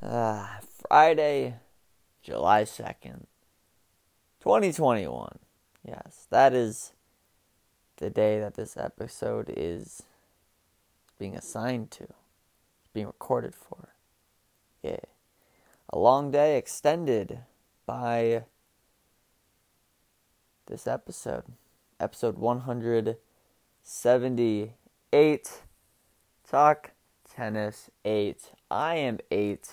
Uh, Friday, July 2nd, 2021. Yes, that is the day that this episode is being assigned to, being recorded for. Yeah. A long day extended by this episode. Episode 178. Talk Tennis 8. I am 8.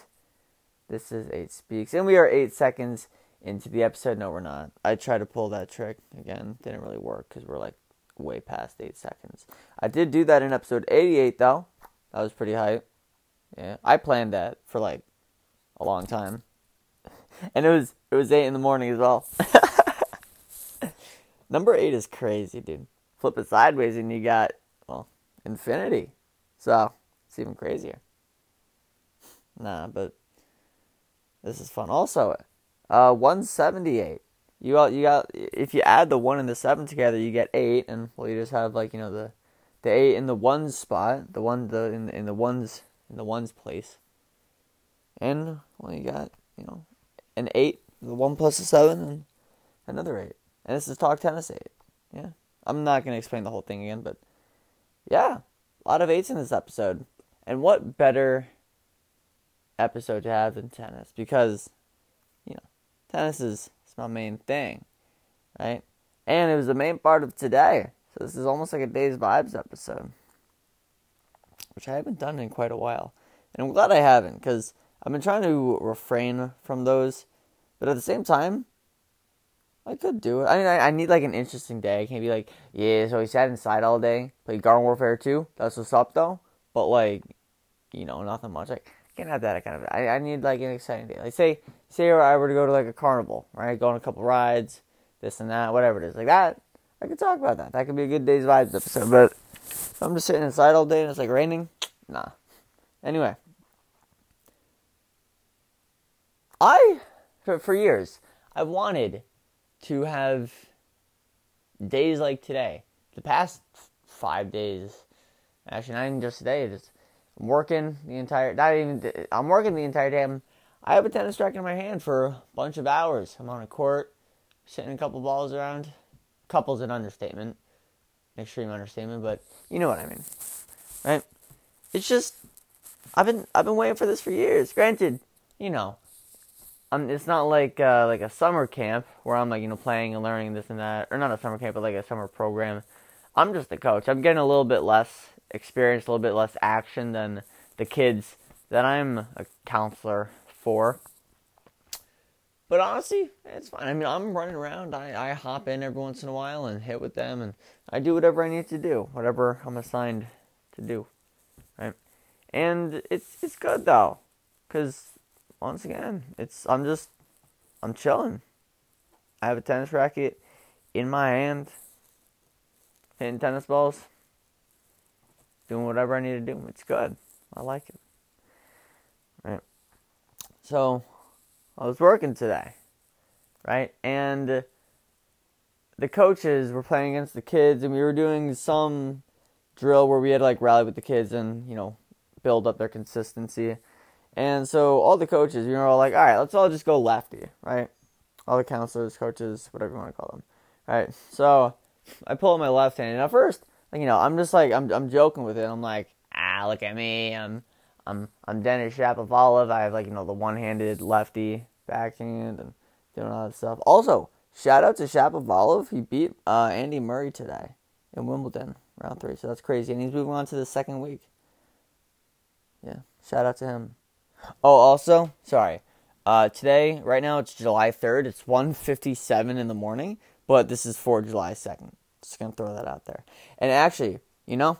This is 8 Speaks. And we are 8 seconds into the episode. No, we're not. I tried to pull that trick again. Didn't really work because we're like way past 8 seconds. I did do that in episode 88, though. That was pretty hype. Yeah. I planned that for like a long time. And it was it was 8 in the morning as well. Number 8 is crazy, dude. Flip it sideways and you got, well, infinity. So, it's even crazier. Nah, but this is fun. Also, uh, 178. You got, you got if you add the 1 and the 7 together, you get 8 and well you just have like, you know, the the 8 in the ones spot, the one the in in the ones in the ones place. And well you got, you know, an 8, the 1 plus the 7 and another 8. And this is Talk Tennis 8. Yeah. I'm not to explain the whole thing again, but yeah, a lot of 8s in this episode. And what better episode to have than tennis because, you know, tennis is, my main thing, right? And it was the main part of today. So this is almost like a Day's Vibes episode, which I haven't done in quite a while. And I'm glad I haven't because I've been trying to refrain from those. But at the same time, I could do it. I mean, I, I need like an interesting day. I can't be like, yeah, so he sat inside all day, played Garden Warfare 2. That's what's up though. But like, you know, nothing much. Like, can't have that kind of. I, I need like an exciting day. Like say say I were to go to like a carnival, right? Go on a couple rides, this and that, whatever it is, like that. I could talk about that. That could be a good day's vibes episode. But if I'm just sitting inside all day and it's like raining, nah. Anyway, I for for years I've wanted to have days like today. The past five days, actually not even just today, just I'm working the entire not even I'm working the entire day. I'm, I have a tennis racket in my hand for a bunch of hours. I'm on a court, sitting a couple balls around. Couple's an understatement, extreme understatement, but you know what I mean, right? It's just I've been I've been waiting for this for years. Granted, you know, I'm, it's not like uh, like a summer camp where I'm like you know playing and learning this and that, or not a summer camp, but like a summer program. I'm just a coach. I'm getting a little bit less experience, a little bit less action than the kids that I'm a counselor for. But honestly, it's fine. I mean, I'm running around. I, I hop in every once in a while and hit with them, and I do whatever I need to do, whatever I'm assigned to do, right? And it's it's good though, because once again, it's I'm just I'm chilling. I have a tennis racket in my hand, hitting tennis balls doing whatever I need to do. It's good. I like it. Right. So I was working today, right? And the coaches were playing against the kids, and we were doing some drill where we had to like rally with the kids and you know build up their consistency. And so all the coaches, you know, all like, all right, let's all just go lefty, right? All the counselors, coaches, whatever you want to call them, right? So I pull my left hand, and at first you know, I'm just like I'm I'm joking with it. I'm like, ah, look at me. I'm I'm I'm Denis Shapovalov. I have like you know the one-handed lefty backhand and doing all that stuff. Also, shout out to Shapovalov. He beat uh, Andy Murray today in Wimbledon round three. So that's crazy, and he's moving on to the second week. Yeah, shout out to him. Oh, also, sorry. Uh, today, right now, it's July 3rd. It's 1.57 in the morning, but this is for July 2nd. Just gonna throw that out there. And actually, you know,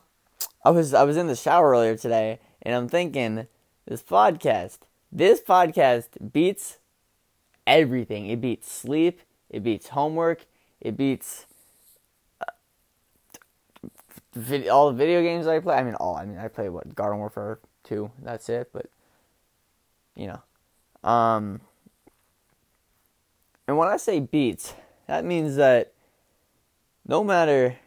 I was I was in the shower earlier today, and I'm thinking this podcast, this podcast beats everything. It beats sleep. It beats homework. It beats uh, all the video games I play. I mean, all. I mean, I play what Garden Warfare two. That's it. But you know, um, and when I say beats, that means that no matter,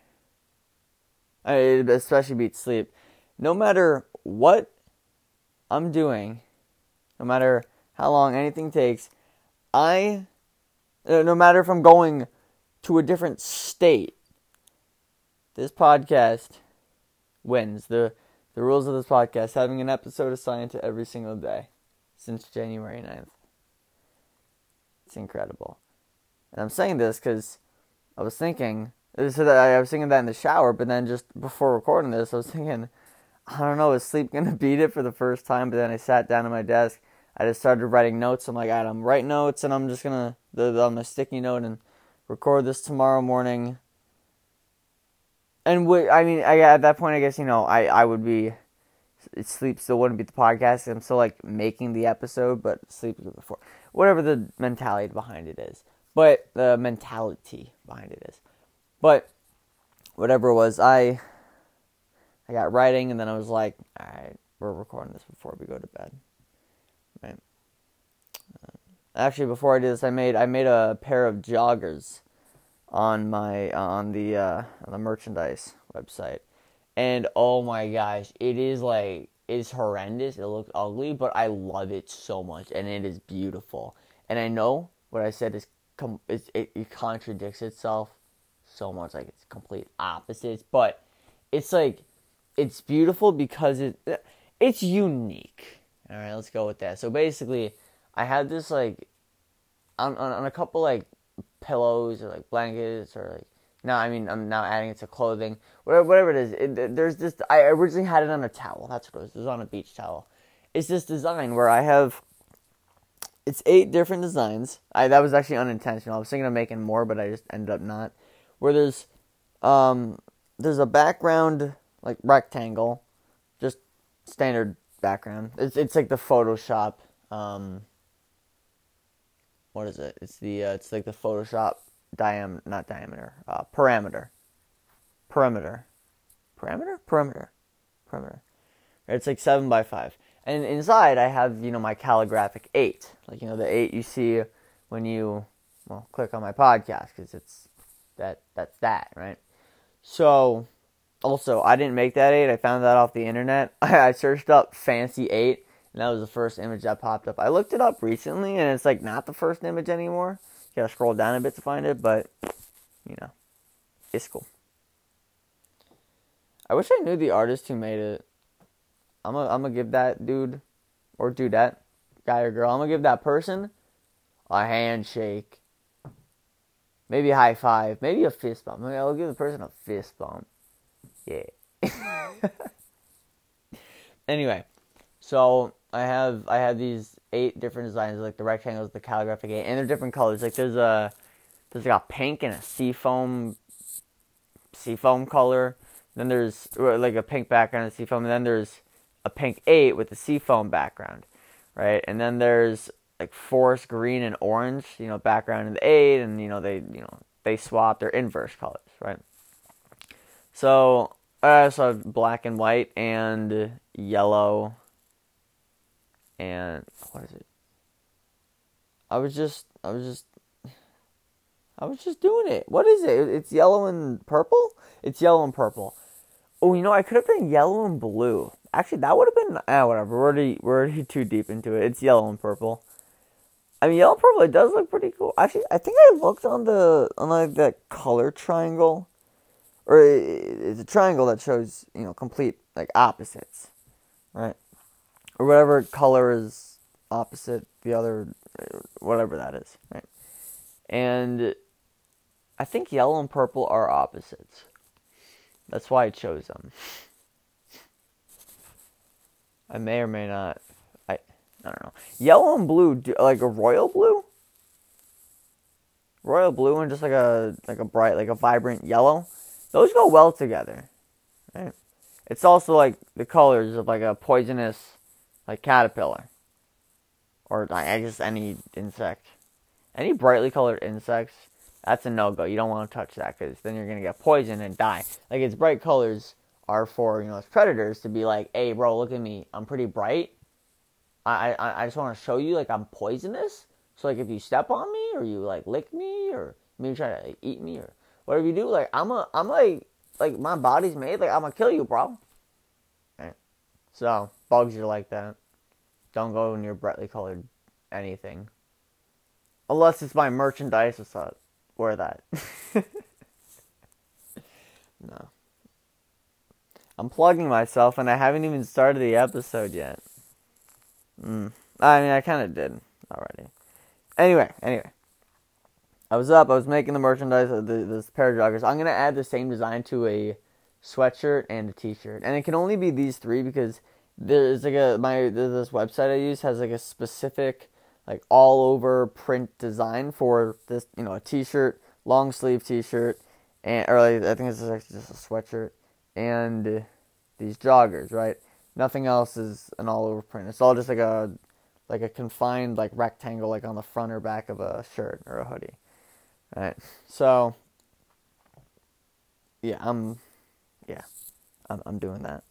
especially beat sleep, no matter what I'm doing no matter how long anything takes, I, uh, no matter if I'm going to a different state, this podcast wins. The, the rules of this podcast having an episode assigned to every single day since January 9th. It's incredible. And I'm saying this because I was thinking, so that I was thinking that in the shower, but then just before recording this, I was thinking, I don't know, is sleep gonna beat it for the first time? But then I sat down at my desk. I just started writing notes. I'm like, I'm write notes, and I'm just gonna the, the, on a sticky note and record this tomorrow morning. And I mean, I, at that point, I guess you know, I I would be sleep still wouldn't be the podcast. I'm still like making the episode, but sleep before whatever the mentality behind it is. But the mentality behind it is. But whatever it was, I I got writing, and then I was like, all right, we're recording this before we go to bed. Right. Uh, actually, before I did this, I made I made a pair of joggers on my on the uh, on the merchandise website, and oh my gosh, it is like it's horrendous. It looks ugly, but I love it so much, and it is beautiful. And I know what I said is com- it, it contradicts itself so much, like it's complete opposites, but it's like it's beautiful because it it's unique. All right, let's go with that. So basically, I had this like on on, on a couple like pillows or like blankets or like no, I mean I'm now adding it to clothing, whatever whatever it is. It, there's this. I originally had it on a towel. That's what it was. It was on a beach towel. It's this design where I have. It's eight different designs. I that was actually unintentional. I was thinking of making more, but I just ended up not. Where there's, um, there's a background like rectangle, just standard background. It's it's like the Photoshop. Um, what is it? It's the uh, it's like the Photoshop diam not diameter uh, parameter perimeter parameter perimeter perimeter. It's like seven by five, and inside I have you know my calligraphic eight, like you know the eight you see when you well click on my podcast because it's that that's that right. So also, I didn't make that 8. I found that off the internet. I searched up fancy 8, and that was the first image that popped up. I looked it up recently, and it's like not the first image anymore. You gotta scroll down a bit to find it, but you know, it's cool. I wish I knew the artist who made it. I'm gonna I'm gonna give that dude or do that guy or girl, I'm gonna give that person a handshake. Maybe a high five, maybe a fist bump. Maybe I'll give the person a fist bump. Yeah. anyway, so I have I have these eight different designs, like the rectangles, the calligraphic eight, and they're different colors. Like there's a there's like a pink and a seafoam seafoam color. Then there's like a pink background and seafoam, and then there's a pink eight with a seafoam background, right? And then there's like forest green and orange, you know, background in the eight, and you know they you know they swap their inverse colors, right? So uh, so black and white and yellow and what is it? I was just I was just I was just doing it. What is it? It's yellow and purple? It's yellow and purple. Oh, you know, I could have been yellow and blue. Actually, that would have been ah, whatever. We're already we're already too deep into it. It's yellow and purple. I mean, yellow purple. It does look pretty cool. Actually, I think I looked on the on like that color triangle or it's a triangle that shows you know complete like opposites, right? Or whatever color is opposite the other, uh, whatever that is, right? And I think yellow and purple are opposites. That's why I chose them. I may or may not. I don't know. Yellow and blue, like a royal blue. Royal blue and just like a like a bright, like a vibrant yellow those go well together. Right? It's also like the colors of like a poisonous like caterpillar. Or I guess any insect. Any brightly colored insects, that's a no go. You don't want to touch that because then you're gonna get poisoned and die. Like its bright colors are for you know its predators to be like, hey bro, look at me, I'm pretty bright. I I, I just want to show you like I'm poisonous. So like if you step on me or you like lick me or maybe try to like, eat me or whatever you do, like I'm a, I'm like, like my body's made, like I'm gonna kill you, bro. Right? So bugs are like that. don't go near brightly colored anything. Unless it's my merchandise, or up? Wear that. no. I'm plugging myself and I haven't even started the episode yet. Mm. I mean, I kind of did already. Anyway, anyway. I was up, I was making the merchandise of the, this pair of joggers. I'm going to add the same design to a sweatshirt and a t-shirt. And it can only be these three because there's like a my this website I use has like a specific like all over print design for this, you know, a t-shirt, long sleeve t-shirt and or like, I think it's actually just a sweatshirt and these joggers, right? Nothing else is an all over print. It's all just like a like a confined like rectangle like on the front or back of a shirt or a hoodie. Right? So yeah, I'm yeah. I'm I'm doing that.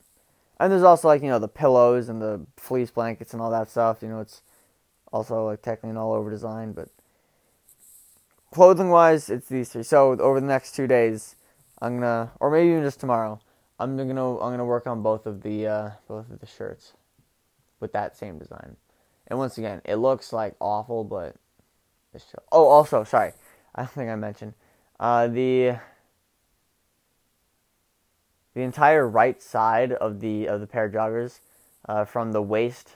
And there's also like, you know, the pillows and the fleece blankets and all that stuff, you know, it's also like technically an all over design, but clothing wise it's these three. So over the next two days I'm gonna or maybe even just tomorrow, I'm gonna I'm gonna work on both of the uh, both of the shirts with that same design. And once again, it looks like awful, but it's chill. Oh, also, sorry, I don't think I mentioned uh, the the entire right side of the of the pair of joggers, uh, from the waist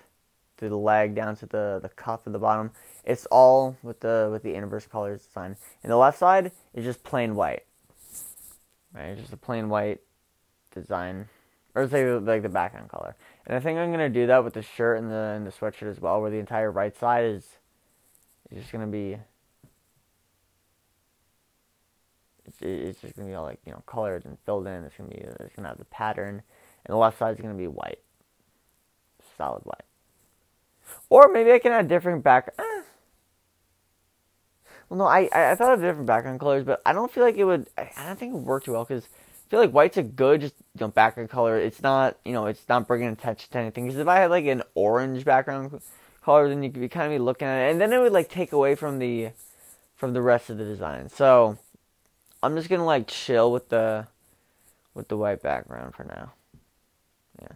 to the leg down to the the cuff at the bottom. It's all with the with the inverse colors design. And the left side is just plain white. Right, just a plain white design, or say like the background color. And I think I'm gonna do that with the shirt and the and the sweatshirt as well, where the entire right side is just gonna be. It's, it's just gonna be all like you know colored and filled in. It's gonna be it's gonna have the pattern, and the left side is gonna be white, solid white. Or maybe I can add different back. Eh. Well, no, I I thought of different background colors, but I don't feel like it would. I don't think it would work too well because feel like white's a good just you know background color. It's not you know it's not bringing attention to anything. Because if I had like an orange background color, then you could be kind of be looking at it, and then it would like take away from the from the rest of the design. So I'm just gonna like chill with the with the white background for now. Yeah,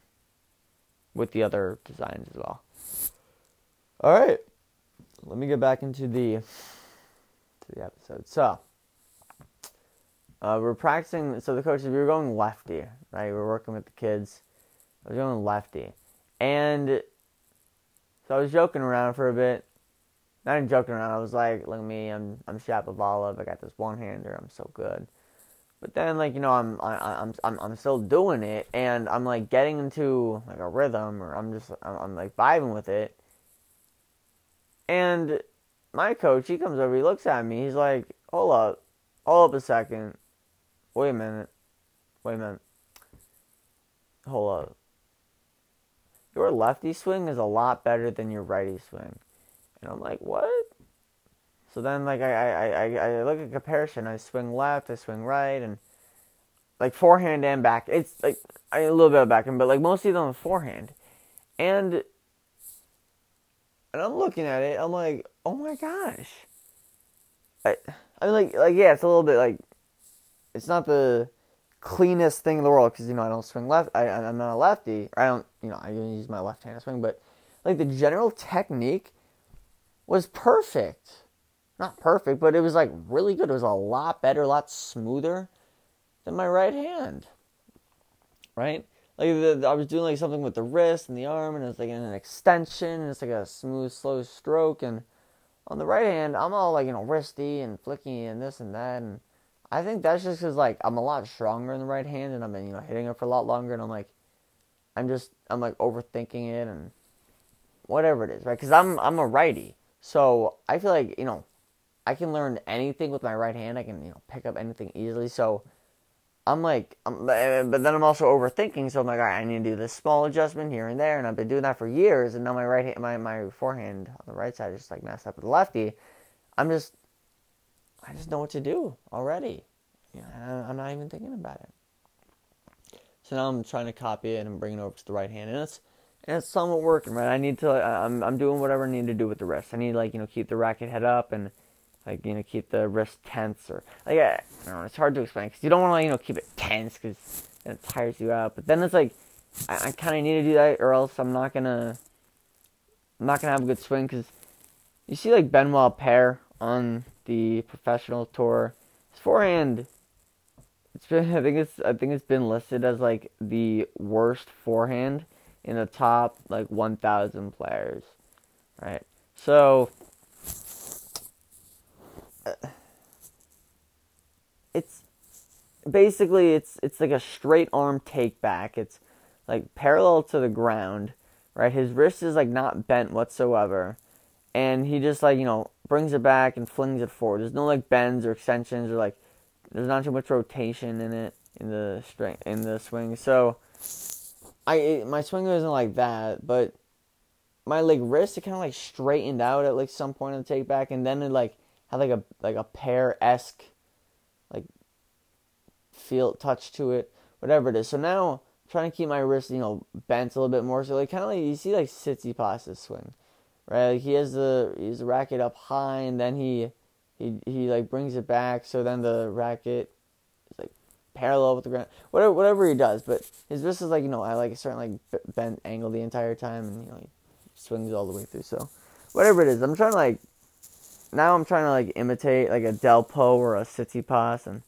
with the other designs as well. All right, let me get back into the to the episode. So uh, we're practicing. So the coaches, we were going lefty, right? We were working with the kids. I was going lefty, and so I was joking around for a bit. Not even joking around. I was like, "Look at me, I'm I'm Shapovalov. I got this one hander. I'm so good." But then, like you know, I'm I, I'm I'm I'm still doing it, and I'm like getting into like a rhythm, or I'm just I'm, I'm like vibing with it. And my coach, he comes over, he looks at me, he's like, "Hold up, hold up a second wait a minute, wait a minute, hold up. Your lefty swing is a lot better than your righty swing. And I'm like, what? So then, like, I, I, I, I look at comparison. I swing left, I swing right, and like forehand and back. It's like a little bit of backhand, but like mostly on the forehand. And and I'm looking at it. I'm like, oh my gosh. I, I mean, like, like yeah, it's a little bit like it's not the cleanest thing in the world because you know I don't swing left. I, I'm not a lefty. I don't you know I use my left hand to swing, but like the general technique was perfect. Not perfect, but it was like really good. It was a lot better, a lot smoother than my right hand. Right? Like the, the, I was doing like something with the wrist and the arm, and it's like an extension, and it's like a smooth, slow stroke. And on the right hand, I'm all like you know wristy and flicky and this and that, and I think that's just because like I'm a lot stronger in the right hand, and I've been you know hitting it for a lot longer, and I'm like, I'm just I'm like overthinking it and whatever it is, right? Because I'm I'm a righty, so I feel like you know I can learn anything with my right hand. I can you know pick up anything easily. So I'm like, I'm, but then I'm also overthinking. So I'm like, all right, I need to do this small adjustment here and there, and I've been doing that for years. And now my right hand, my my forehand on the right side is just like messed up with the lefty. I'm just I just know what to do already. Yeah, I'm not even thinking about it. So now I'm trying to copy it and bring it over to the right hand, and it's and it's somewhat working, right? I need to, I'm I'm doing whatever I need to do with the wrist. I need like you know keep the racket head up and like you know keep the wrist tense or like I, I don't know. It's hard to explain because you don't want to you know keep it tense because it tires you out. But then it's like I, I kind of need to do that or else I'm not gonna I'm not gonna have a good swing because you see like Benoit Paire on the professional tour. His forehand, it's been I think it's I think it's been listed as like the worst forehand in the top like 1,000 players, right? So uh, it's basically it's it's like a straight arm take back. It's like parallel to the ground, right? His wrist is like not bent whatsoever, and he just like you know brings it back and flings it forward. There's no like bends or extensions or like there's not too much rotation in it in the string in the swing. So I it, my swing isn't like that, but my like wrist it kind of like straightened out at like some point in the take back, and then it like had like a like a Paire esque like feel touch to it, whatever it is. So now trying to keep my wrist you know bent a little bit more. So like kind of like you see like Tsitsipas' swing, right? Like he has the he has the racket up high, and then he he he like brings it back. So then the racket is like parallel with the ground. Whatever whatever he does, but his wrist is like you know I like a certain like bent angle the entire time, and you know he swings all the way through. So whatever it is, I'm trying to like now I'm trying to like imitate like a Delpo or a Tsitsipas and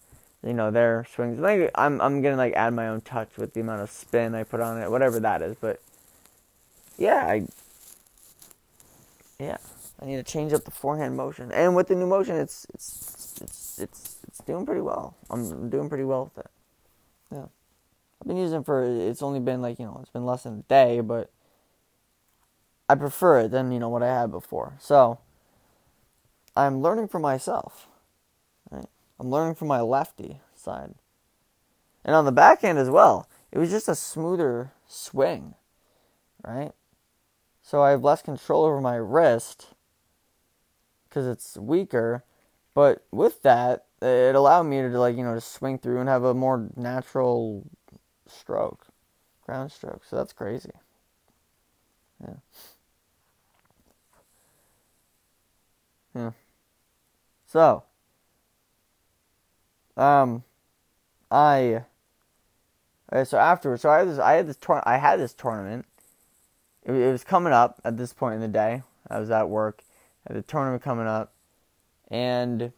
you know their swings. Like I'm I'm gonna like add my own touch with the amount of spin I put on it, whatever that is. But yeah, I yeah I need to change up the forehand motion, and with the new motion, it's it's it's it's it's doing pretty well. I'm doing pretty well with it. Yeah, I've been using for it's only been like you know it's been less than a day, but I prefer it than you know what I had before. So I'm learning for myself. Right? I'm learning from my lefty side. And on the backhand as well, it was just a smoother swing, right? So I have less control over my wrist because it's weaker. But with that, it allowed me to like you know to swing through and have a more natural stroke, ground stroke. So that's crazy. Yeah. Yeah. So, um, I. so afterwards, so I had this, I had this I had this tournament. It, it was coming up at this point in the day. I was at work. Had the tournament coming up, and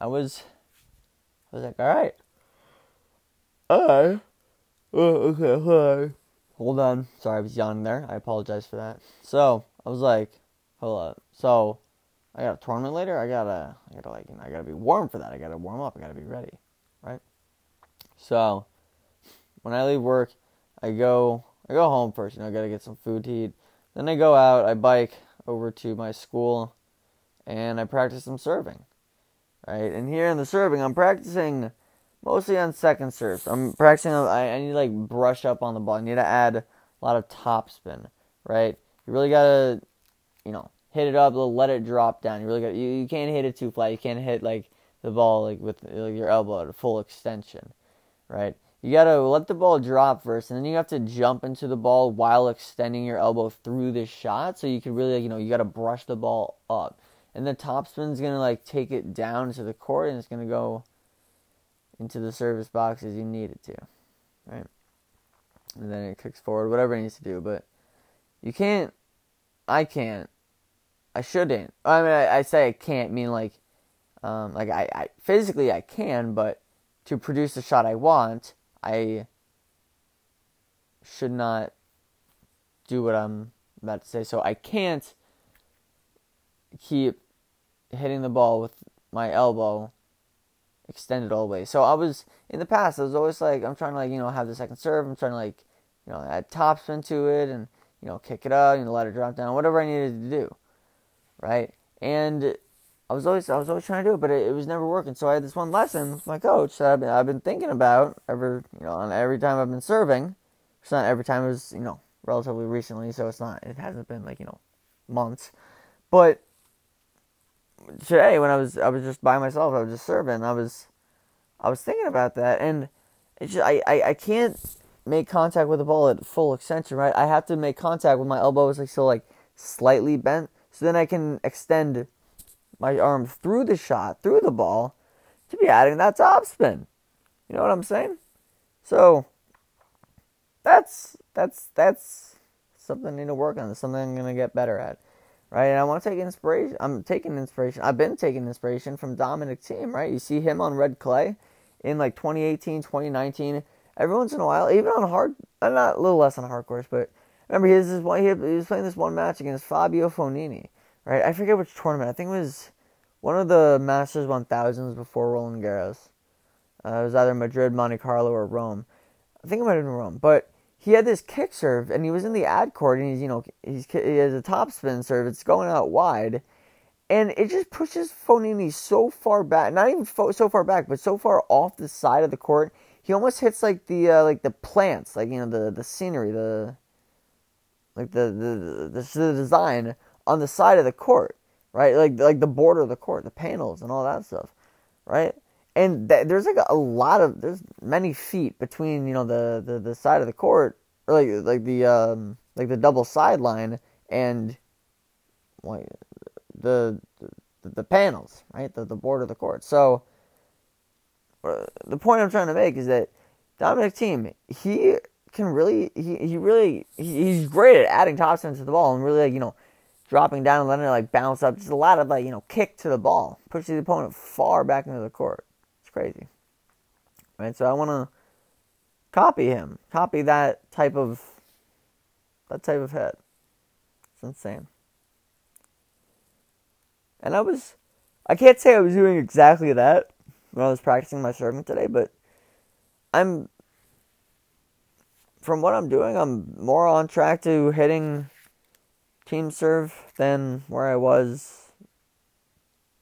I was, I was like, all right, all right, oh, okay, hi. Hold on, sorry, I was yawning there. I apologize for that. So I was like, hold up. So I got a tournament later. I gotta, I gotta like, you know, I gotta be warm for that. I gotta warm up. I gotta be ready, right? So, when I leave work, I go, I go home first. You know, I gotta get some food to eat. Then I go out. I bike over to my school, and I practice some serving, right? And here in the serving, I'm practicing mostly on second serves. I'm practicing. I, I need to like brush up on the ball. I need to add a lot of topspin, right? You really gotta, you know hit it up, let it drop down. You really got you, you can't hit it too flat. You can't hit like the ball like with like, your elbow at a full extension, right? You gotta let the ball drop first, and then you have to jump into the ball while extending your elbow through the shot. So you can really, you know, you gotta brush the ball up, and the topspin's gonna like take it down to the court, and it's gonna go into the service box as you need it to, right? And then it kicks forward, whatever it needs to do. But you can't, I can't I shouldn't. I mean, I, I say I can't mean like, um, like I, I physically I can, but to produce the shot I want, I should not do what I'm about to say. So I can't keep hitting the ball with my elbow extended all the way. So I was in the past. I was always like, I'm trying to like you know have the second serve. I'm trying to like you know add topspin to it and you know kick it up, you know let it drop down, whatever I needed to do right? And I was always I was always trying to do it, but it, it was never working. So I had this one lesson with my coach that I've been, I've been thinking about ever you know on every time I've been serving. It's not every time it was you know relatively recently, so it's not it hasn't been like you know months, but today when I was I was just by myself, I was just serving. I was I was thinking about that, and it's just, I, I I can't make contact with the ball at full extension, right? I have to make contact with my elbow is like still like slightly bent so then I can extend my arm through the shot, through the ball, to be adding that top spin. You know what I'm saying? So that's that's that's something I need to work on. Something I'm gonna get better at. right? And I want to take inspiration. I'm taking inspiration. I've been taking inspiration from Dominic Thiem. right? You see him on red clay in like 2018, 2019. Every once in a while, even on hard, not a little less on hard course, but remember he, has this one, he was playing this one match against Fabio Fognini, right? I forget which tournament. I think it was one of the Masters 1000s before Roland Garros. Uh, it was either Madrid, Monte Carlo, or Rome. I think it might have been Rome, but he had this kick serve, and he was in the ad court, and he's you know he's he has a topspin serve. It's going out wide, and it just pushes Fognini so far back, not even fo- so far back, but so far off the side of the court. He almost hits like the uh, like the plants, like you know the the scenery, the like the the, the the design on the side of the court, right? Like like the border of the court, the panels and all that stuff, right? and th- there's like a, lot of there's many feet between you know the, the, the side of the court or like like the um like the double sideline and like the, the the panels right the the border of the court so uh, the point I'm trying to make is that Dominic Thiem he can really he, he really he, he's great at adding topspin to the ball and really like you know dropping down and letting it like bounce up just a lot of like you know kick to the ball pushing the opponent far back into the court It's crazy. Right? So I want to copy him, copy that type of that type of head. It's insane. And I was I can't say I was doing exactly that when I was practicing my serving today, but I'm from what I'm doing, I'm more on track to hitting Thiem serve than where I was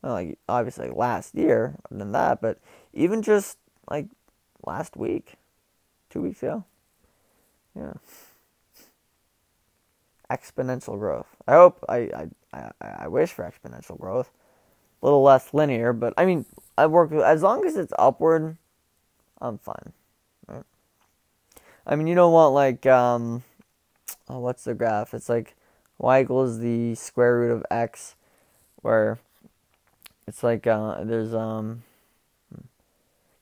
well, like obviously last year than that, but even just like last week, two weeks ago. Yeah. Exponential growth. I hope I I, I, I wish for exponential growth. A little less linear, but I mean I work as long as it's upward, I'm fine. Right? I mean you don't want like um oh, what's the graph? It's like y equals the square root of x where it's like uh, there's um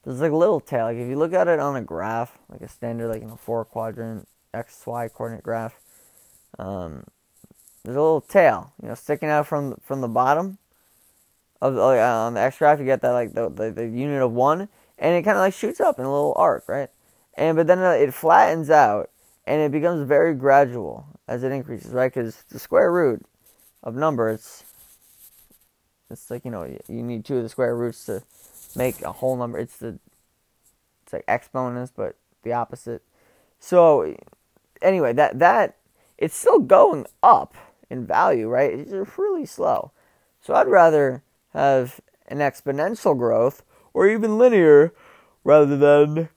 there's like a little tail. Like if you look at it on a graph, like a standard like you know four quadrant x y coordinate graph, um, there's a little tail, you know, sticking out from from the bottom of the, uh, on the x graph. You get that like the, the, the unit of one, and it kind of like shoots up in a little arc, right? And but then it flattens out, and it becomes very gradual as it increases, right? Because the square root of number, it's it's like you know you need two of the square roots to make a whole number. It's the it's like exponents, but the opposite. So anyway, that that it's still going up in value, right? It's really slow. So I'd rather have an exponential growth or even linear rather than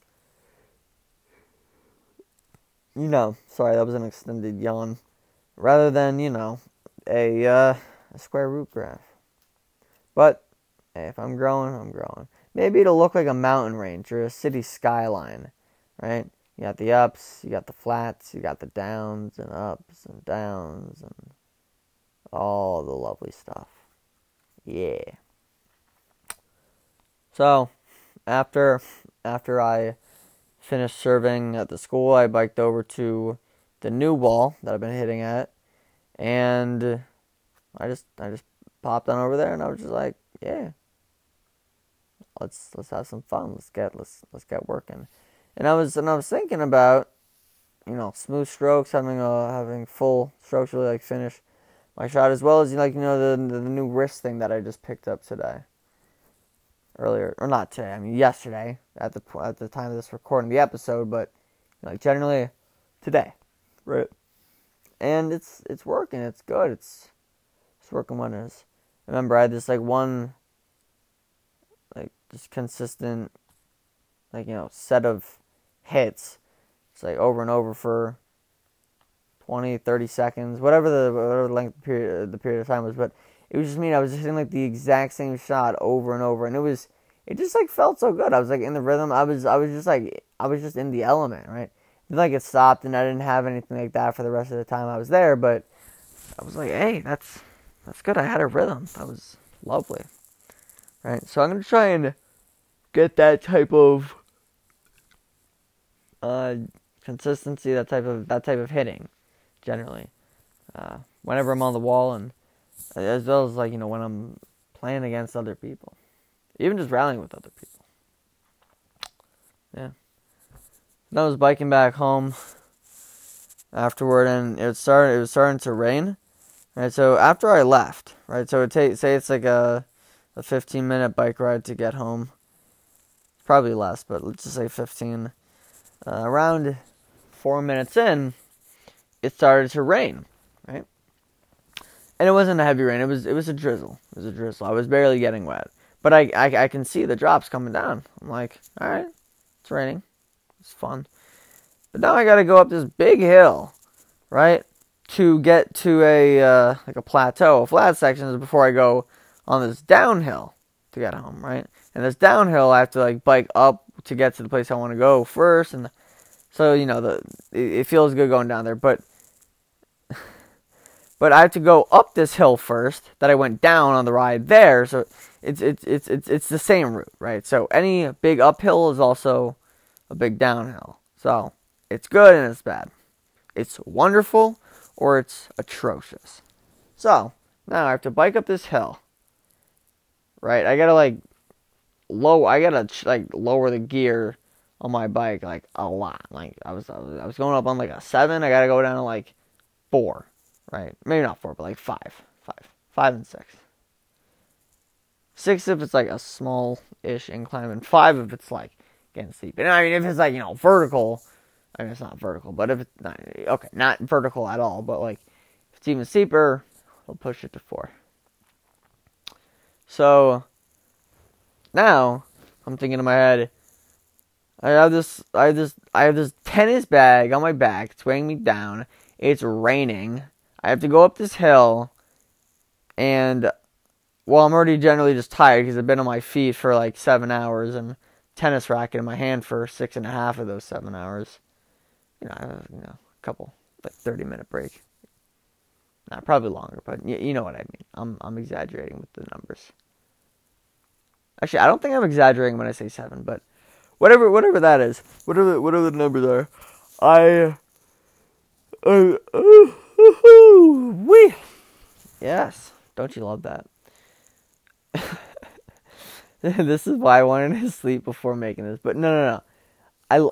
you know, sorry, that was an extended yawn. Rather than, you know, a uh, a square root graph. But hey, if I'm growing, I'm growing. Maybe it'll look like a mountain range or a city skyline, right? You got the ups, you got the flats, you got the downs and ups and downs and all the lovely stuff. Yeah. So, after after I finished serving at the school, I biked over to the new wall that I've been hitting at, and I just I just popped on over there, and I was just like, yeah, let's let's have some fun. Let's get let's let's get working. And I was and I was thinking about, you know, smooth strokes, having a having full strokes, really like finish my shot as well as like you know the the, the new wrist thing that I just picked up today. Earlier or not today, I mean yesterday at the at the time of this recording the episode, but like generally today, right? And it's it's working. It's good. It's it's working wonders remember I had this like one like just consistent like you know set of hits. It's like over and over for 20, 30 seconds, whatever the whatever the length period the period of time was, but it was just mean I was just hitting like the exact same shot over and over and it was it just like felt so good. I was like in the rhythm. I was I was just like I was just in the element, right? It like it stopped and I didn't have anything like that for the rest of the time I was there, but I was like, hey, that's that's good. I had a rhythm. That was lovely. Right? So I'm to try and get that type of uh, consistency, that type of that type of hitting generally. Uh, whenever I'm on the wall and as well as like you know when I'm playing against other people, even just rallying with other people. Yeah. And I was biking back home afterward, and it started. It was starting to rain. Right, so after I left, right, so it take say it's like a a 15 minute bike ride to get home. Probably less, but let's just say 15. Uh, around four minutes in, it started to rain? And it wasn't a heavy rain. It was it was a drizzle. It was a drizzle. I was barely getting wet, but I I, I can see the drops coming down. I'm like, all right, it's raining. It's fun. But now I got to go up this big hill, right, to get to a uh, like a plateau, a flat section before I go on this downhill to get home, right? And this downhill, I have to like bike up to get to the place I want to go first, and so you know the it, feels good going down there, but but I have to go up this hill first that I went down on the ride there, so it's it's it's it's it's the same route, right? So any big uphill is also a big downhill. So it's good and it's bad. It's wonderful or it's atrocious. So now I have to bike up this hill. Right? I gotta like low. I gotta like lower the gear on my bike like a lot. Like I was, I was, I was going up on like a seven. I gotta go down to like four. Right? Maybe not four, but like five, five, five and six. Six if it's like a small-ish incline, and five if it's like getting steep. And I mean, if it's like you know vertical, I mean it's not vertical, but if it's not okay, not vertical at all, but like if it's even steeper, I'll push it to four. So now I'm thinking in my head, I have this, I have this, I have this tennis bag on my back, it's weighing me down. It's raining. I have to go up this hill, and well, I'm already generally just tired because I've been on my feet for like seven hours and tennis racket in my hand for six and a half of those seven hours. You know, I have, you know, a couple like thirty minute break. Not probably longer, but you, you know what I mean. I'm I'm exaggerating with the numbers. Actually, I don't think I'm exaggerating when I say seven, but whatever whatever that is, whatever whatever the numbers are, I. Uh, uh, uh, we. Yes, don't you love that? this is why I wanted to sleep before making this. But no, no, no.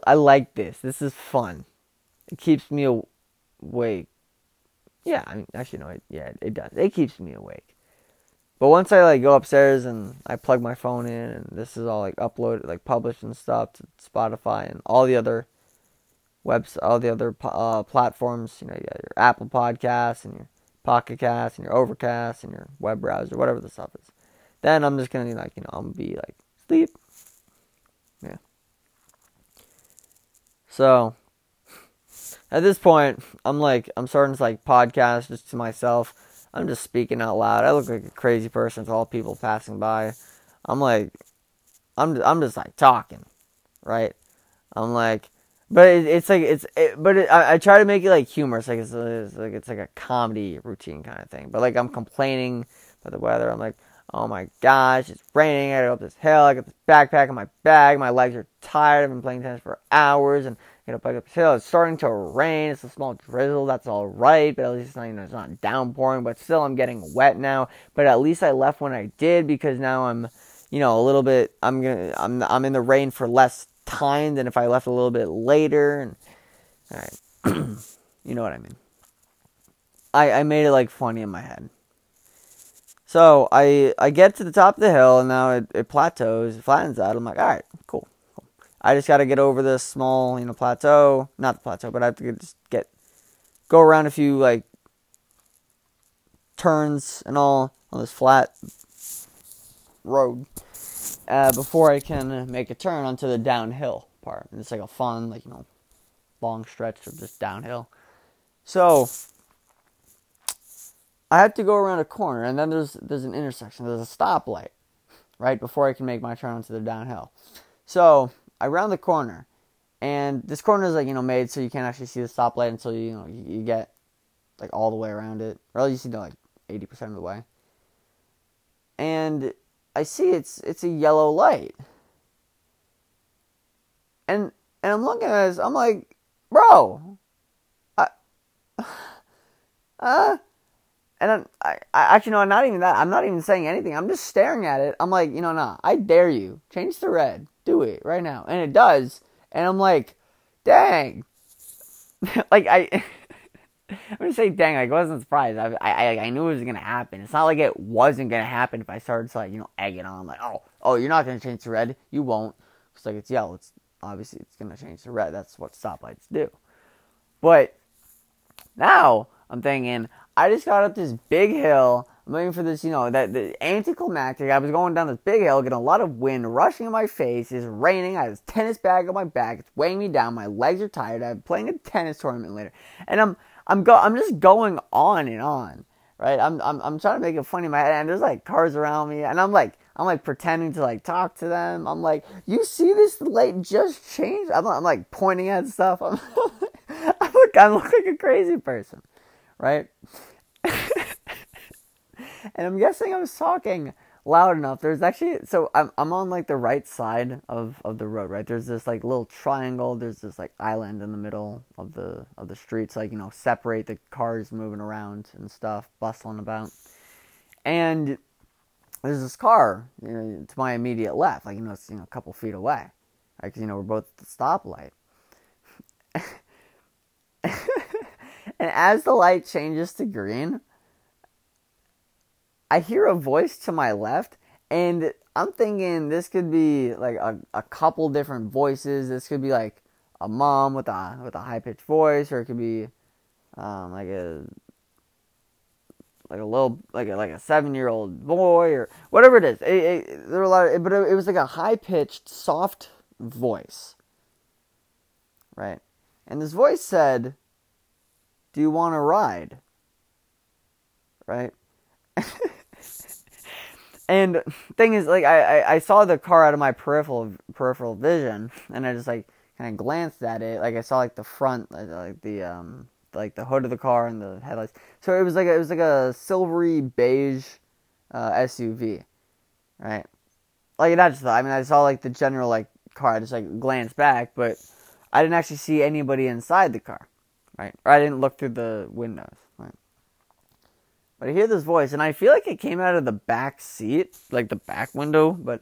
I, I like this. This is fun. It keeps me awake. Yeah, I mean, actually, no, it, yeah, it does. It keeps me awake. But once I like go upstairs and I plug my phone in, and this is all like uploaded, like published and stuff to Spotify and all the other webs, all the other uh, platforms. You know, you got your Apple Podcasts and your Pocket Cast and your Overcast and your web browser, whatever the stuff is. Then I'm just gonna be like, you know, I'm gonna be like sleep. Yeah. So at this point, I'm like, I'm starting to like podcast just to myself I'm just speaking out loud. I look like a crazy person to all people passing by. I'm like, I'm I'm just like talking, right? I'm like, but it, it's like it's it, but it, I, I, try to make it like humorous, like it's, it's like it's like a comedy routine kind of thing. But like I'm complaining about the weather. I'm like, oh my gosh, it's raining. I gotta go up this hill. I got this backpack in my bag. My legs are tired. I've been playing tennis for hours, and you know, up hill. It's starting to rain. It's a small drizzle. That's all right, but at least it's not, you know, it's not downpouring. But still, I'm getting wet now. But at least I left when I did because now I'm, you know, a little bit. I'm gonna. I'm. I'm in the rain for less time than if I left a little bit later. And all right, you know what I mean. I I made it like funny in my head. So I I get to the top of the hill and now it, it plateaus, it flattens out. I'm like, all right, cool. I just got to get over this small, you know, plateau. Not the plateau, but I have to just get go around a few like turns and all on this flat road uh, before I can make a turn onto the downhill part. And it's like a fun, like you know, long stretch of just downhill. So I have to go around a corner, and then there's there's an intersection. There's a stoplight right before I can make my turn onto the downhill. So I round the corner, and this corner is like you know made so you can't actually see the stoplight until you, you know you, get like all the way around it, or at least you know like eighty percent of the way. And I see it's it's a yellow light, and and I'm looking at this, I'm like, bro, I, uh, and I, I actually no, I'm not even that. I'm not even saying anything. I'm just staring at it. I'm like, you know, nah, I dare you. Change to red. Do it right now. And it does. And I'm like, dang. like I I'm gonna say dang, like, I wasn't surprised. I, I I knew it was gonna happen. It's not like it wasn't gonna happen if I started to like, you know, egg it on. like, oh, oh, you're not gonna change to red. You won't. It's like it's yellow. It's obviously it's gonna change to red. That's what stoplights do. But now I'm thinking, I just got up this big hill. I'm waiting for this, you know, that the anticlimactic. I was going down this big hill, getting a lot of wind rushing in my face. It's raining. I have this tennis bag on my back. It's weighing me down. My legs are tired. I'm playing a tennis tournament later, and I'm I'm go I'm just going on and on, right? I'm I'm I'm trying to make it funny in my head, and there's like cars around me, and I'm like I'm like pretending to like talk to them. I'm like, you see this light just changed? I'm, I'm like pointing at stuff. I'm, I look I look like a crazy person right? and I'm guessing I was talking loud enough. There's actually so I'm I'm on like the right side of of the road, right? There's this like little triangle. There's this like island in the middle of the of the streets, like you know, separate the cars moving around and stuff, bustling about. And there's this car you know, to my immediate left, like you know, it's you know a couple feet away? Cause you know we're both at the stoplight. And as the light changes to green, I hear a voice to my left, and I'm thinking this could be like a, a couple different voices. This could be like a mom with a with a high pitched voice, or it could be um, like a like a little like a, like a seven year old boy or whatever it is. It, it, there were a lot, of, but it, it was like a high pitched, soft voice, right? And this voice said, do you want to ride? Right? and thing is, like, I, I, I saw the car out of my peripheral peripheral vision, and I just like kind of glanced at it. Like I saw like the front, like the um, like the hood of the car and the headlights. So it was like a, it was like a silvery beige uh, SUV, right? Like not just I mean I saw like the general like car. I just like glanced back, but I didn't actually see anybody inside the car right? Or I didn't look through the windows? But I hear this voice, and I feel like it came out of the back seat, like the back window, but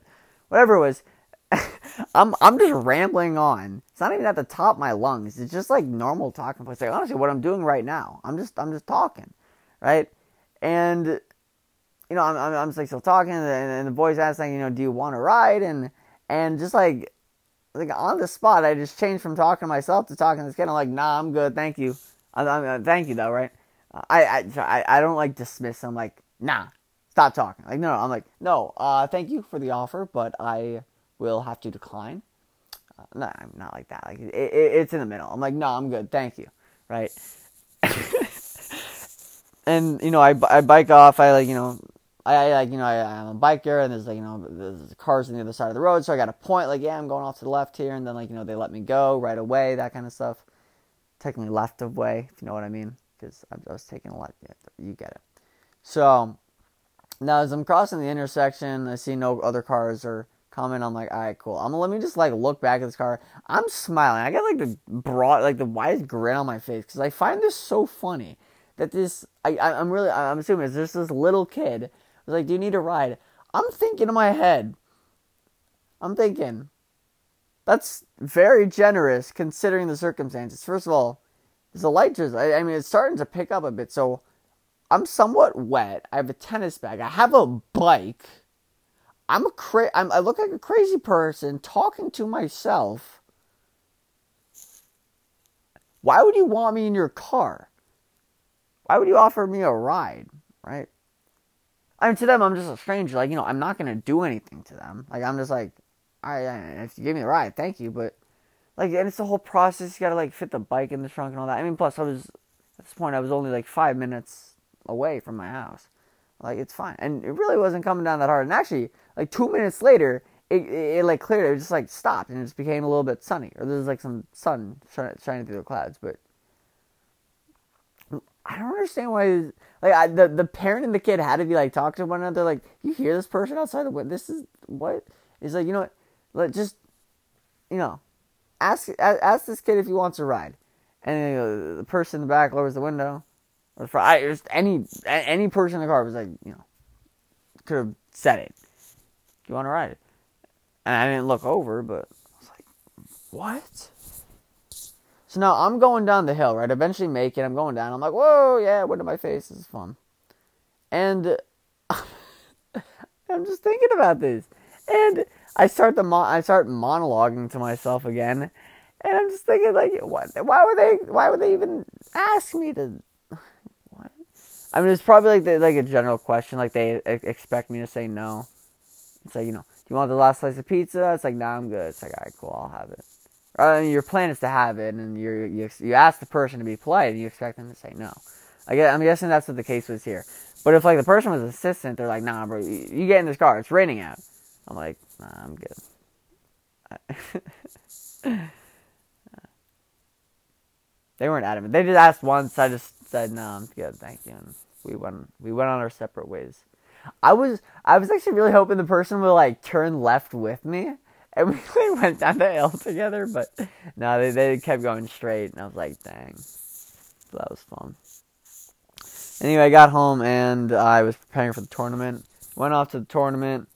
whatever it was. I'm I'm just rambling on. It's not even at the top of my lungs. It's just like normal talking voice. Like honestly, what I'm doing right now. I'm just I'm just talking, right? And you know, I'm I'm, I'm just like still talking, and, and the voice asking, you know, do you want to ride? And and just like like on the spot, I just changed from talking to myself to talking to this kid. I'm like, nah, I'm good, thank you. I, I, uh, thank you though, right? I, I I don't like dismiss. I'm like, nah, stop talking. Like, no. I'm like, no, uh, thank you for the offer, but I will have to decline. Uh, no, I'm not like that. Like, it, it, it's in the middle. I'm like, no, I'm good, thank you, right? and you know, I I bike off. I like you know I, like you know I, am a biker and there's like you know there's cars on the other side of the road, so I got a point like yeah I'm going off to the left here, and then like you know they let me go right away, that kind of stuff. Technically left of way, if you know what I mean, because I was taking a lot. You get it. So now as I'm crossing the intersection, I see no other cars are coming. I'm like, all right, cool. I'm gonna let me just like look back at this car. I'm smiling. I got like the broad, like the widest grin on my face because I find this so funny that this. I, I I'm really I'm assuming it's just this little kid I was like, Do you need a ride? I'm thinking in my head, I'm thinking, that's very generous considering the circumstances. First of all, a light drizzle. I, I mean, it's starting to pick up a bit, so I'm somewhat wet. I have a tennis bag. I have a bike. I'm a cra- I'm, I look like a crazy person talking to myself. Why would you want me in your car? Why would you offer me a ride, right? I mean, to them, I'm just a stranger. Like, you know, I'm not gonna do anything to them. Like, I'm just like, right, if you give me the ride, thank you. But like, and it's the whole process. You gotta like fit the bike in the trunk and all that. I mean, plus, I was at this point, I was only like five minutes away from my house. Like, it's fine, and it really wasn't coming down that hard. And actually, like two minutes later, it, it, it like cleared. It just like stopped, and it just became a little bit sunny, or there's like some sun shining through the clouds. But I don't understand why. Like I, the the parent and the kid had to be like talk to one another. Like you hear this person outside the window. This is what like. You know what? Let just you know ask ask this kid if he wants a ride. And the person in the back lowers the window. or for I just any any person in the car was like, you know, could have said it. You want to ride it? And I didn't look over, but I was like, what? So now I'm going down the hill, right? Eventually make it. I'm going down. I'm like, whoa, yeah, wind in my face. This is fun. And I'm just thinking about this. And I start the mo- I start monologuing to myself again. And I'm just thinking like what why would they why would they even ask me to what? I mean it's probably like the, like a general question like they expect me to say no. It's like, you know, do you want the last slice of pizza? It's like, nah, I'm good. It's like, all right, cool, I'll have it. Uh, I mean, your plan is to have it, and you you you ask the person to be polite, and you expect them to say no. I guess, I'm guessing that's what the case was here. But if like the person was assistant, they're like, nah, bro, you, you get in this car. It's raining out. I'm like, nah, I'm good. they weren't adamant. They just asked once. I just said, no, I'm good, thank you. And we went we went on our separate ways. I was I was actually really hoping the person would like turn left with me. And we went down the hill together, but no, they, they kept going straight, and I was like, dang. So that was fun. Anyway, I got home and I was preparing for the tournament. Went off to the tournament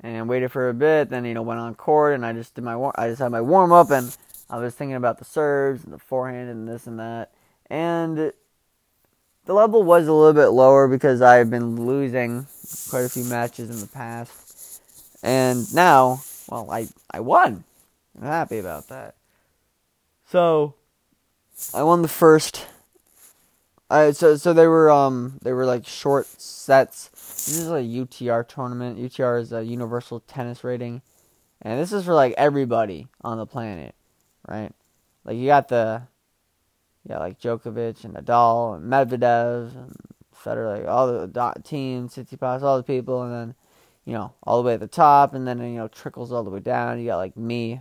and waited for a bit. Then you know went on court and I just did my I just had my warm up and I was thinking about the serves and the forehand and this and that. And the level was a little bit lower because I've been losing quite a few matches in the past. And now, well, I I won. I'm happy about that. So I won the first uh, so so they were um they were like short sets. This is a UTR tournament. UTR is a universal tennis rating, and this is for like everybody on the planet, right? Like you got the, yeah, like Djokovic and Nadal and Medvedev and Federer, like all the dot teams, Tsitsipas, all the people, and then you know all the way at the top, and then you know trickles all the way down. You got like me,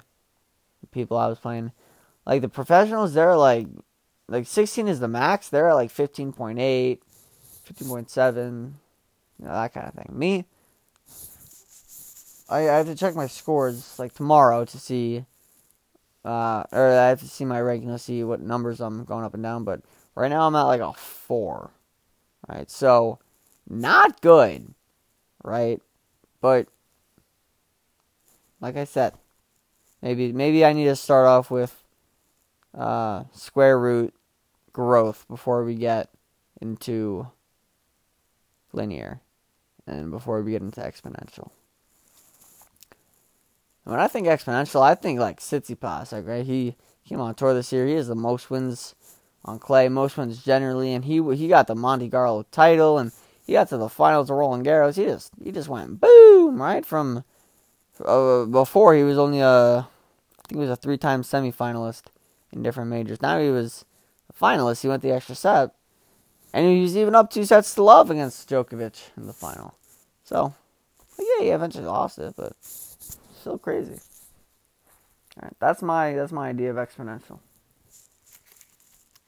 the people I was playing, like the professionals. They're like like 16 is the max. They're at like 15.8, 15.7, you know, that kind of thing. Me, I, I have to check my scores like tomorrow to see, uh, or I have to see my ranking to see what numbers I'm going up and down. But right now I'm at like a four, right? So not good, right? But like I said, maybe maybe I need to start off with uh, square root growth before we get into linear and before we get into exponential. when I think exponential, I think like Tsitsipas, like right, he came on tour this year. He has the most wins on clay, most wins generally, and he he got the Monte Carlo title, and he got to the finals of Roland Garros. He just he just went boom right from uh, before he was only a I think he was a three time semifinalist in different majors. Now he was finalist. He went the extra set, and he was even up two sets to love against Djokovic in the final. So, yeah, he eventually lost it, but still crazy. All right, that's my that's my idea of exponential.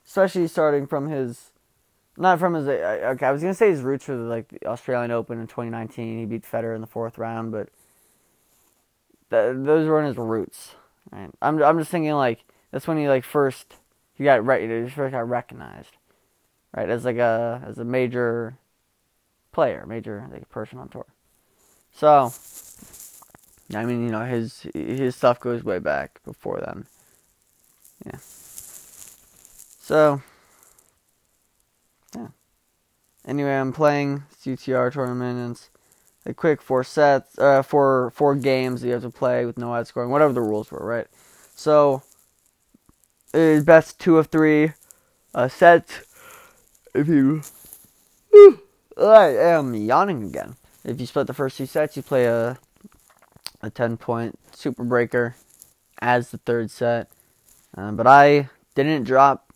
Especially starting from his, not from his. Okay, I was gonna say his roots were like the Australian Open in 2019. He beat Federer in the fourth round, but th- those weren't his roots. Right? I'm I'm just thinking like that's when he like first he got right he first got recognized, right as like a as a major player, major like person on tour. So, I mean, you know, his his stuff goes way back before then. Yeah. So, yeah. Anyway, I'm playing UTR tournament and it's a quick four sets, uh, four four games that you have to play with no ad scoring, whatever the rules were, right? So, is best two of three uh, sets. If you, I am yawning again. If you split the first two sets, you play a a ten point super breaker as the third set. Uh, but I didn't drop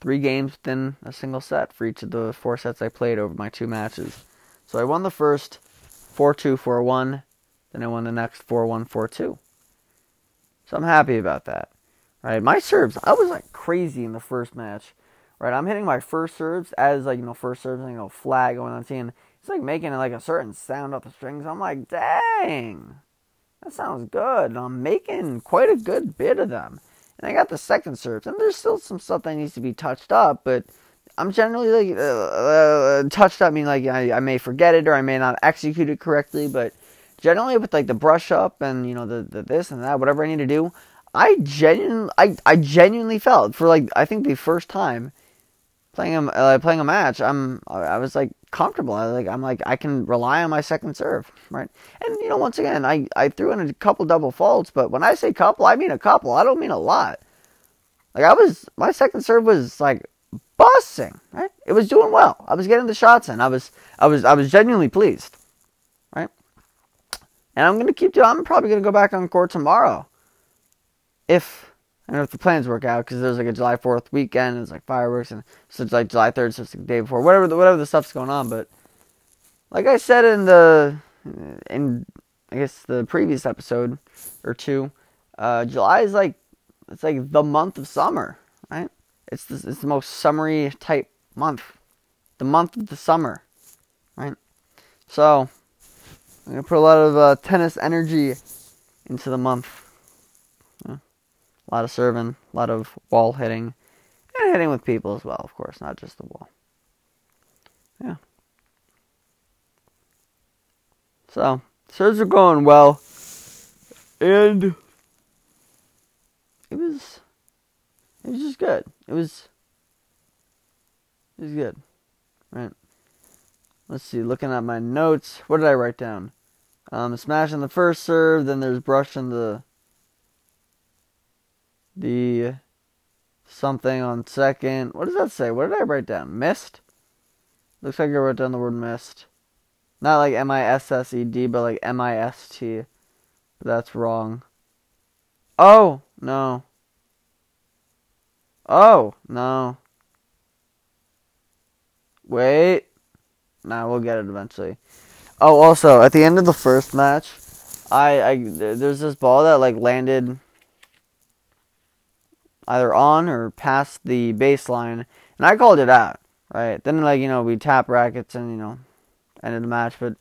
three games within a single set for each of the four sets I played over my two matches. So I won the first 4 2 4 1, then I won the next 4 1 4 2. So I'm happy about that. Right, my serves, I was like crazy in the first match. Right, I'm hitting my first serves as like you know first serves, you know flag going on, seeing it's like making like a certain sound off the strings. I'm like, dang, that sounds good. And I'm making quite a good bit of them. And I got the second serves, and there's still some stuff that needs to be touched up, but I'm generally like uh, uh, touched up. I mean, like I, I may forget it or I may not execute it correctly, but generally with like the brush up and you know the, the this and that, whatever I need to do, I genuinely I, I genuinely felt for like I think the first time playing a uh, playing a match, I'm I was like comfortable. I like I'm like I can rely on my second serve, right? And you know, once again, I I threw in a couple double faults, but when I say couple, I mean a couple. I don't mean a lot. Like I was my second serve was like busting, right? It was doing well. I was getting the shots in. I was I was I was genuinely pleased, right? And I'm gonna keep doing. I'm probably gonna go back on court tomorrow, if and if the plans work out, because there's like a July 4th weekend, and it's like fireworks, and so it's like July 3rd, so it's the day before, whatever the, whatever the stuff's going on. But like I said in the in I guess the previous episode or two, uh, July is like it's like the month of summer, right? It's the, it's the most summery type month, the month of the summer, right? So I'm gonna put a lot of uh, tennis energy into the month. A lot of serving, a lot of wall hitting, and hitting with people as well, of course, not just the wall. Yeah. So, serves are going well, and it was, it was just good. It was, it was good, right? Let's see. Looking at my notes, what did I write down? Um, smashing the first serve, then there's brushing the the something on second. What does that say? What did I write down? Missed? Looks like I wrote down the word missed. Not like M I S S E D, but like M I S T. That's wrong. Oh, no. Oh, no. Wait. Nah, we'll get it eventually. Oh, also, at the end of the first match, I, I there's this ball that like landed either on or past the baseline, and I called it out. Right then, like you know, we tap rackets and you know, ended the match. But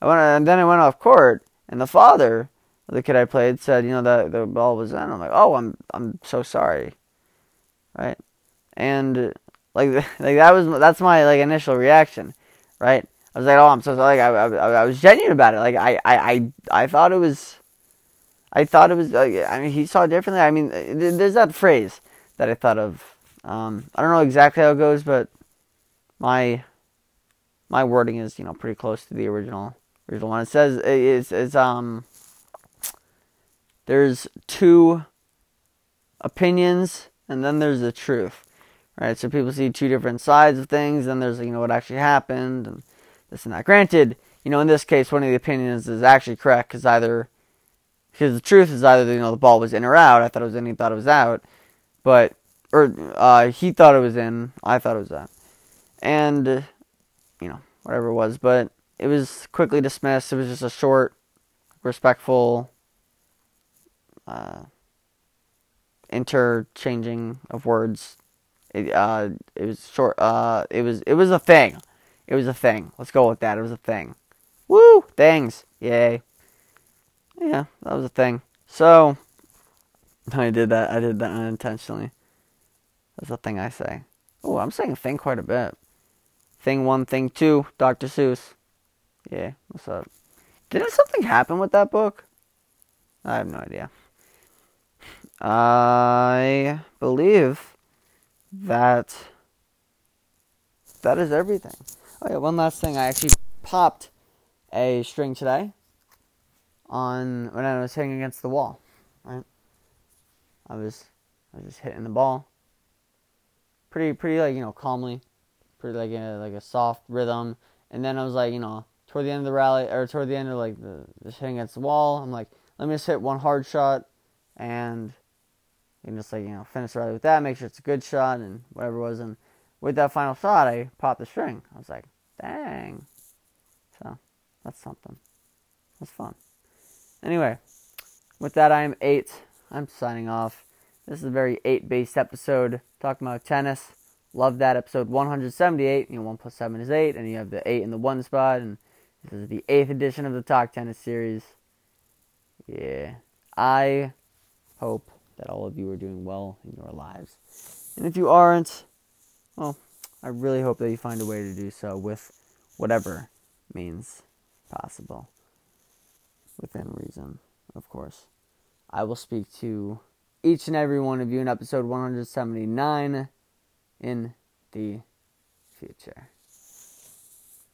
I went and then I went off court, and the father of the kid I played said, you know, that the ball was in. I'm like, oh, I'm I'm so sorry, right? And like like that was that's my like initial reaction, right? I was like, oh, I'm so sorry. Like, I, I, I was genuine about it. Like I, I, I, I thought it was I thought it was. Uh, I mean, he saw it differently. I mean, uh, there's that phrase that I thought of. Um, I don't know exactly how it goes, but my my wording is you know pretty close to the original original one. It says it's it's um there's two opinions and then there's the truth, right? So people see two different sides of things, and there's you know what actually happened and this and that. Granted, you know in this case, one of the opinions is actually correct because either because the truth is either you know the ball was in or out. I thought it was in. He thought it was out, but or uh, he thought it was in. I thought it was out, and you know whatever it was. But it was quickly dismissed. It was just a short, respectful uh, interchanging of words. It, uh, it was short. Uh, it was it was a thing. It was a thing. Let's go with that. It was a thing. Woo! Things. Yay yeah, that was a thing. So I did that. I did that unintentionally. That's the thing I say. Oh, I'm saying thing quite a bit. Thing one, thing two, Dr. Seuss. Yeah, what's up? Didn't something happen with that book? I have no idea. I believe that that is everything. Oh yeah, one last thing. I actually popped a string today on when I was hitting against the wall. Right, I was I was just hitting the ball, pretty pretty like you know calmly, pretty like a like a soft rhythm, and then I was like you know toward the end of the rally or toward the end of like the just hitting against the wall. I'm like let me just hit one hard shot, and and just like you know finish the rally with that, make sure it's a good shot and whatever it was, and with that final shot I popped the string. I was like dang, so that's something. That's fun. Anyway, with that, I am 8. I'm signing off. This is a very 8 based episode talking about tennis. Love that episode 178. You know, 1 plus 7 is 8, and you have the 8 in the 1 spot. And this is the 8th edition of the Talk Tennis series. Yeah. I hope that all of you are doing well in your lives. And if you aren't, well, I really hope that you find a way to do so with whatever means possible. Within reason, of course. I will speak to each and every one of you in episode 179 in the future.